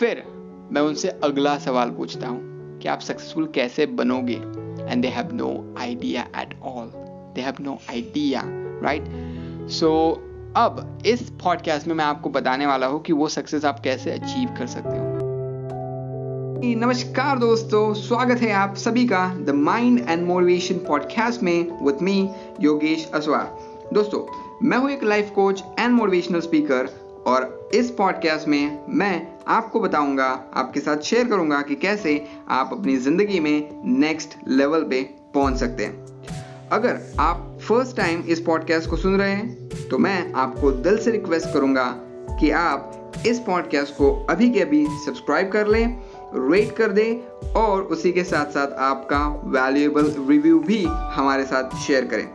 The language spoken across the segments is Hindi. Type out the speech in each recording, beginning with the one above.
फिर मैं उनसे अगला सवाल पूछता हूँ कि आप सक्सेसफुल कैसे बनोगे? And they have no idea at all they have no idea right so अब इस पॉडकास्ट में मैं आपको बताने वाला हूँ कि वो सक्सेस आप कैसे अचीव कर सकते हो। नमस्कार दोस्तों, स्वागत है आप सभी का the mind and motivation podcast में विथ मी योगेश असवार। दोस्तों, मैं हूँ एक life coach and motivational speaker और इस पॉडकास्ट में मैं आपको बताऊँगा आपके साथ शेयर करूँगा कि कैसे आप अपनी ज़िंदगी में नेक्स्ट लेवल पे पहुँच सकते हैं। अगर आप फ़र्स्ट टाइम इस पॉडकास्ट को सुन रहे हैं तो मैं आपको दिल से रिक्वेस्ट करूँगा कि आप इस पॉडकास्ट को अभी के अभी सब्सक्राइब कर लें रेट कर दें और उसी के साथ साथ आपका वैल्यूएबल रिव्यू भी हमारे साथ शेयर करें।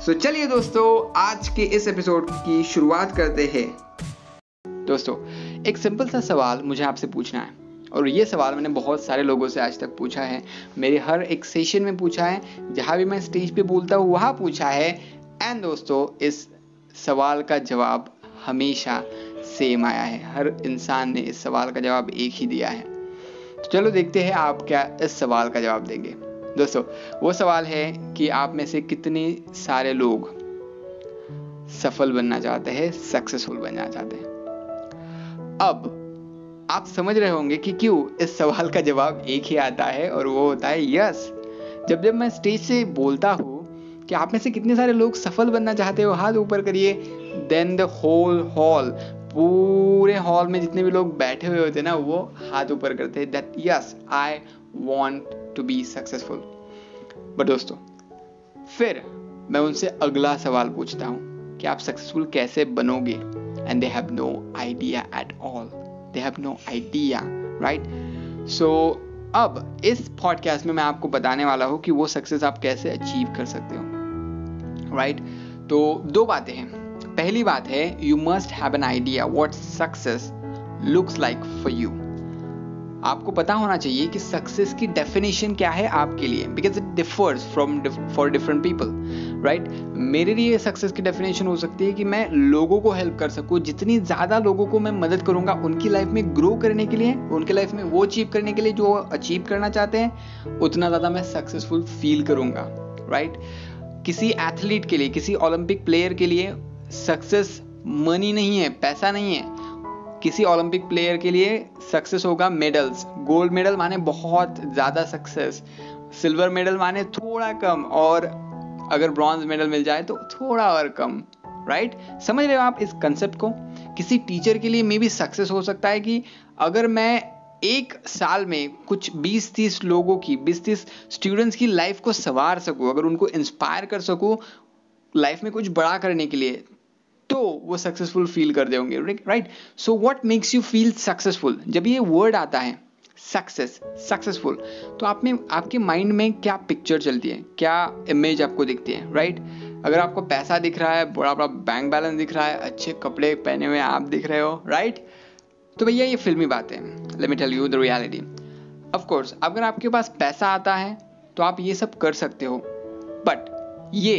सो so, चलिए दोस्तों आज के इस एपिसोड की शुरुआत करते हैं। दोस्तों, एक सिंपल सा सवाल मुझे आपसे पूछना है। और ये सवाल मैंने बहुत सारे लोगों से आज तक पूछा है। मेरे हर एक सेशन में पूछा है, जहाँ भी मैं स्टेज पे बोलता हूँ, वहाँ पूछा है। एंड दोस्तों, इस सवाल का जवाब हमेशा सेम आया है। हर इंसान ने इस सवाल का जवाब एक ही दिया है। तो चलो देखते हैं आप क्या इस सवाल का जवाब देंगे। दोस्तों, वो सवाल है कि आप में से कितने सारे लोग सफल बनना चाहते हैं सक्सेसफुल बनना चाहते हैं? अब आप समझ रहे होंगे कि क्यों इस सवाल का जवाब एक ही आता है और वो होता है यस। जब जब मैं स्टेज से बोलता हूँ कि आप में से कितने सारे लोग सफल बनना चाहते हो, हाथ ऊपर करिए देन द होल हॉल पूरे हॉल में जितने भी लोग बैठे हुए होते हैं ना, वो हाथ ऊपर करते हैं that yes I want to be successful but दोस्तों, फिर मैं उनसे अगला सवाल पूछता हूँ। कि आप सक्सेसफुल कैसे बनोगे? And they have no idea at all they have no idea right so अब इस पॉडकास्ट में मैं आपको बताने वाला हूँ कि वो सक्सेस आप कैसे अचीव कर सकते हो राइट right? तो दो बातें हैं। पहली बात है you must have an idea what success looks like for you आपको पता होना चाहिए कि सक्सेस की डेफिनेशन क्या है आपके लिए because it differs from for different people right मेरे लिए सक्सेस की डेफिनेशन हो सकती है कि मैं लोगों को हेल्प कर सकूँ, जितनी ज़्यादा लोगों को मैं मदद करूँगा, उनकी लाइफ में ग्रो करने के लिए, उनके लाइफ में वो अचीव करने के लिए जो अचीव करना चाहते हैं, उतना ज़्यादा मैं सक्सेसफुल फील करूँगा राइट किसी एथलीट के लिए, किसी ओलंपिक प्लेयर के लिए सक्सेस मनी नहीं है, पैसा नहीं है किसी ओलंपिक प्लेयर के लिए सक्सेस होगा मेडल्स गोल्ड मेडल माने बहुत ज़्यादा सक्सेस सिल्वर मेडल माने थोड़ा कम और अगर ब्रॉन्ज मेडल मिल जाए तो थोड़ा और कम राइट समझ रहे हो आप इस कंसेप्ट को? किसी टीचर के लिए मे भी सक्सेस हो सकता है कि अगर मैं एक साल में कुछ 20-30 लोगों की 20-30 स्टूडेंट्स की लाइफ को संवार सकूँ, अगर उनको इंस्पायर कर सकूँ लाइफ में कुछ बड़ा करने के लिए तो वो सक्सेसफुल फील कर दे होंगे right so what makes you feel successful जब ये वर्ड आता है सक्सेस सक्सेसफुल तो आप में आपके माइंड में क्या पिक्चर चलती है? क्या इमेज आपको दिखती है? राइट अगर आपको पैसा दिख रहा है, बड़ा बड़ा बैंक बैलेंस दिख रहा है, अच्छे कपड़े पहने हुए आप दिख रहे हो राइट तो भैया ये फिल्मी बात है। Let me tell you the reality of course अगर आपके पास पैसा आता है तो आप ये सब कर सकते हो बट ये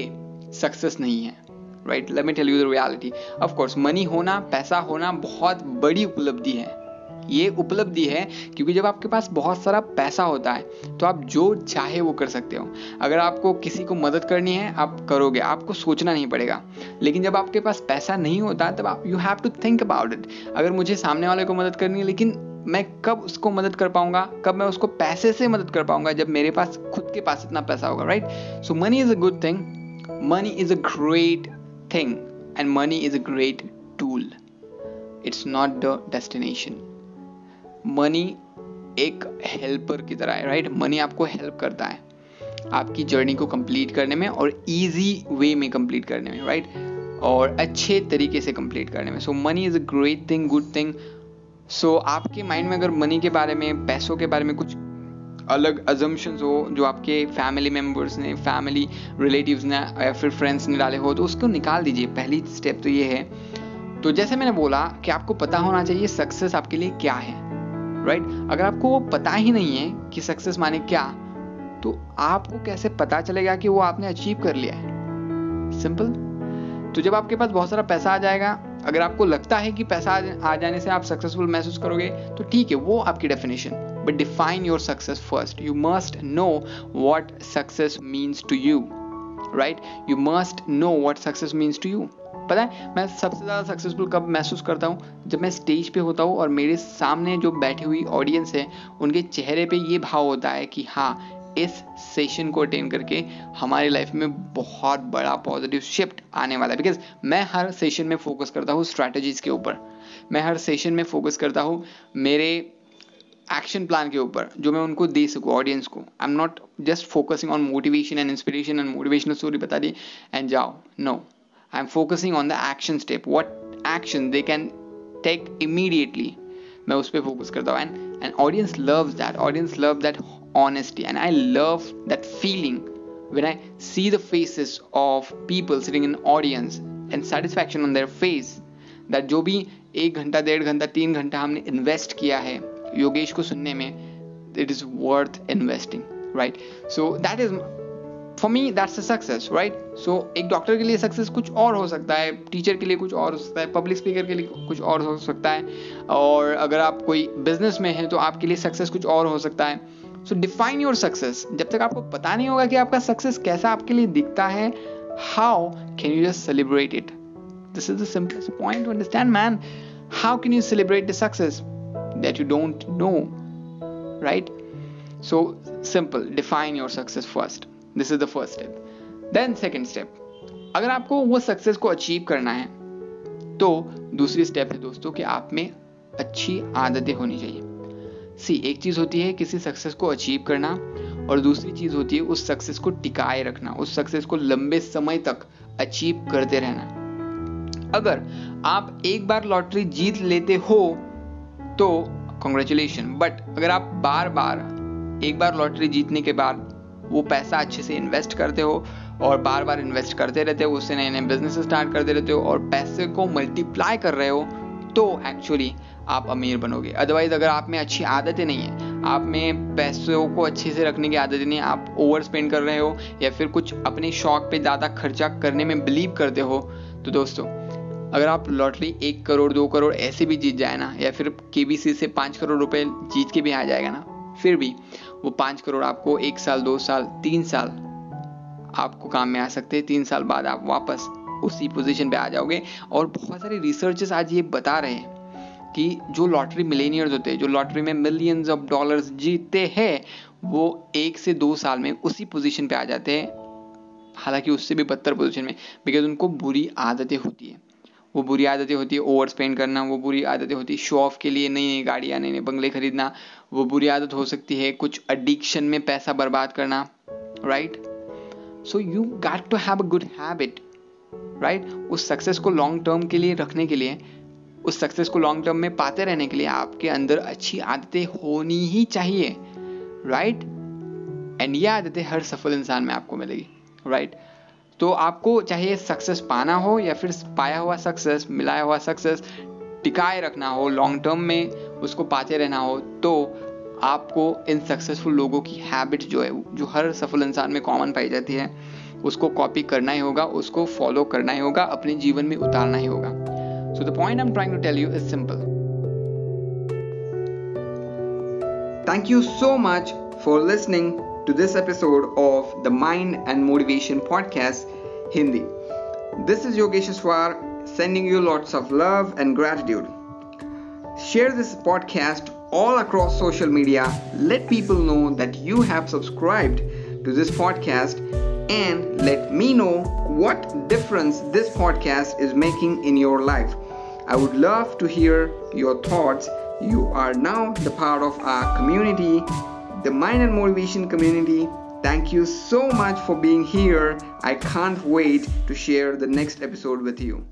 सक्सेस नहीं है। Right let me tell you the reality of course money होना, पैसा होना बहुत बड़ी उपलब्धि है। ये उपलब्धि है क्योंकि जब आपके पास बहुत सारा पैसा होता है तो आप जो चाहे वो कर सकते हो। अगर आपको किसी को मदद करनी है, आप करोगे। आपको सोचना नहीं पड़ेगा। लेकिन जब आपके पास पैसा नहीं होता, तब आप you have to think about it अगर मुझे सामने वाले को मदद करनी है, लेकिन मैं कब उसको मदद कर पाऊँगा? कब मैं उसको पैसे से मदद कर पाऊँगा, जब मेरे पास, खुद के पास इतना पैसा होगा right so money is a good thing money is a great thing, and money is a great tool. It's not the destination. Money एक हेल्पर की तरह है राइट मनी आपको हेल्प करता है आपकी जर्नी को कंप्लीट करने में और इजी वे में कंप्लीट करने में राइट और अच्छे तरीके से कंप्लीट करने में. So money is a great thing good thing so आपके माइंड में अगर मनी के बारे में, पैसों के बारे में कुछ अलग अजम्पन्स हो जो आपके फैमिली मेंबर्स ने फैमिली रिलेटिव्स ने या फिर फ्रेंड्स ने डाले हो तो उसको निकाल दीजिए। पहली स्टेप तो ये है। तो जैसे मैंने बोला कि आपको पता होना चाहिए सक्सेस आपके लिए क्या है राइट right? अगर आपको वो पता ही नहीं है कि सक्सेस माने क्या तो आपको कैसे पता चलेगा कि वो आपने अचीव कर लिया है? सिंपल तो जब आपके पास बहुत सारा पैसा आ जाएगा अगर आपको लगता है कि पैसा आ जाने से आप सक्सेसफुल महसूस करोगे तो ठीक है, वो आपकी definition but define your success first you must know what success means to you right you must know what success means to you पता है, मैं सबसे ज़्यादा सक्सेसफुल कब महसूस करता हूँ? जब मैं स्टेज पे होता हूँ और मेरे सामने जो बैठी हुई ऑडियंस है, उनके चेहरे पे ये भाव होता है कि हाँ इस सेशन को अटेंड करके हमारी लाइफ में बहुत बड़ा पॉजिटिव शिफ्ट आने वाला है। बिकॉज़ मैं हर सेशन में फोकस करता हूँ स्ट्रैटेजीज के ऊपर। मैं हर सेशन में फोकस करता हूँ मेरे एक्शन प्लान के ऊपर, जो मैं उनको दे सकूँ ऑडियंस को। I am not just focusing on motivation and inspiration and motivational story बता दी एंड जाओ। No I am focusing on the action step what action they can take immediately मैं उस पर फोकस करता हूँ। And and audience love that audience love that honesty. And i love that feeling when i see the faces of people sitting in audience and satisfaction on their face that जो भी एक घंटा, डेढ़ घंटा, तीन घंटा हमने इन्वेस्ट किया है योगेश को सुनने में it is worth investing right so that is for me that's a success right so एक डॉक्टर के लिए सक्सेस कुछ और हो सकता है टीचर के लिए कुछ और हो सकता है पब्लिक स्पीकर के लिए कुछ और हो सकता है। और अगर आप कोई बिज़नेस में हैं तो आपके लिए सक्सेस कुछ और हो सकता है। सो डिफाइन योर सक्सेस जब तक आपको पता नहीं होगा कि आपका सक्सेस कैसा आपके लिए दिखता है how can you just celebrate it this is the simplest point to understand man how can you celebrate the success that you don't know right so simple define your success first this is the first step then second step अगर आपको वो सक्सेस को अचीव करना है तो दूसरी स्टेप है दोस्तों कि आप में अच्छी आदतें होनी चाहिए। सी, एक चीज़ होती है किसी सक्सेस को अचीव करना और दूसरी चीज़ होती है उस सक्सेस को टिकाए रखना, उस सक्सेस को लंबे समय तक अचीव करते रहना। अगर आप एक बार लॉटरी जीत लेते हो तो कॉन्ग्रेचुलेशन बट अगर आप बार बार एक बार लॉटरी जीतने के बाद वो पैसा अच्छे से इन्वेस्ट करते हो और बार बार इन्वेस्ट करते रहते हो, उससे नए नए बिज़नेस स्टार्ट करते रहते हो और पैसे को मल्टीप्लाई कर रहे हो तो एक्चुअली आप अमीर बनोगे। अदरवाइज़ अगर आप में अच्छी आदतें नहीं है, आप में पैसों को अच्छे से रखने की आदत नहीं है, आप ओवर स्पेंड कर रहे हो, या फिर कुछ अपने शौक पे ज़्यादा खर्चा करने में बिलीव करते हो तो दोस्तों, अगर आप लॉटरी एक करोड़, दो करोड़ ऐसे भी जीत जाए ना, या फिर के से पाँच करोड़ रुपए जीत के भी आ जाएगा ना, फिर भी वो पाँच करोड़ आपको एक साल, दो साल, तीन साल आपको काम में आ सकते हैं। तीन साल बाद आप वापस उसी पोजीशन पे आ जाओगे। और बहुत सारे रिसर्चर्स आज ये बता रहे हैं कि जो लॉटरी मिलेनियर्स होते हैं, जो लॉटरी में मिलियंस ऑफ़ डॉलर्स जीतते हैं, वो एक से दो साल में उसी पोजीशन पे आ जाते हैं। हालाँकि उससे भी बदतर पोजीशन में बिकॉज़ उनको बुरी आदतें होती है। वो बुरी आदतें होती है ओवर स्पेंड करना, वो बुरी आदतें होती है शो ऑफ़ के लिए नई नई गाड़ियाँ नए नए बंगले खरीदना, वो बुरी आदत हो सकती है कुछ अडिक्शन में पैसा बर्बाद करना right so you got to have a good habit right उस सक्सेस को लॉन्ग टर्म के लिए रखने के लिए उस सक्सेस को लॉन्ग टर्म में पाते रहने के लिए आपके अंदर अच्छी आदतें होनी ही चाहिए राइट एंड ये आदतें हर सफल इंसान में आपको मिलेगी राइट तो आपको चाहे सक्सेस पाना हो या फिर पाया हुआ सक्सेस मिलाया हुआ सक्सेस टिकाए रखना हो लॉन्ग टर्म में उसको पाते रहना हो तो आपको इन सक्सेसफुल लोगों की हैबिट जो है, जो हर सफल इंसान में कॉमन पाई जाती है, उसको कॉपी करना ही होगा, उसको फॉलो करना ही होगा, अपने जीवन में उतारना ही होगा। So, the point I'm trying to tell you is simple. Thank you so much for listening to this episode of the Mind and Motivation Podcast Hindi. This is Yogesh Aswar sending you lots of love and gratitude. Share this podcast all across social media. Let people know that you have subscribed to this podcast and let me know what difference this podcast is making in your life. I would love to hear your thoughts. You are now the part of our community, the Mind and Motivation community. Thank you so much for being here. I can't wait to share the next episode with you.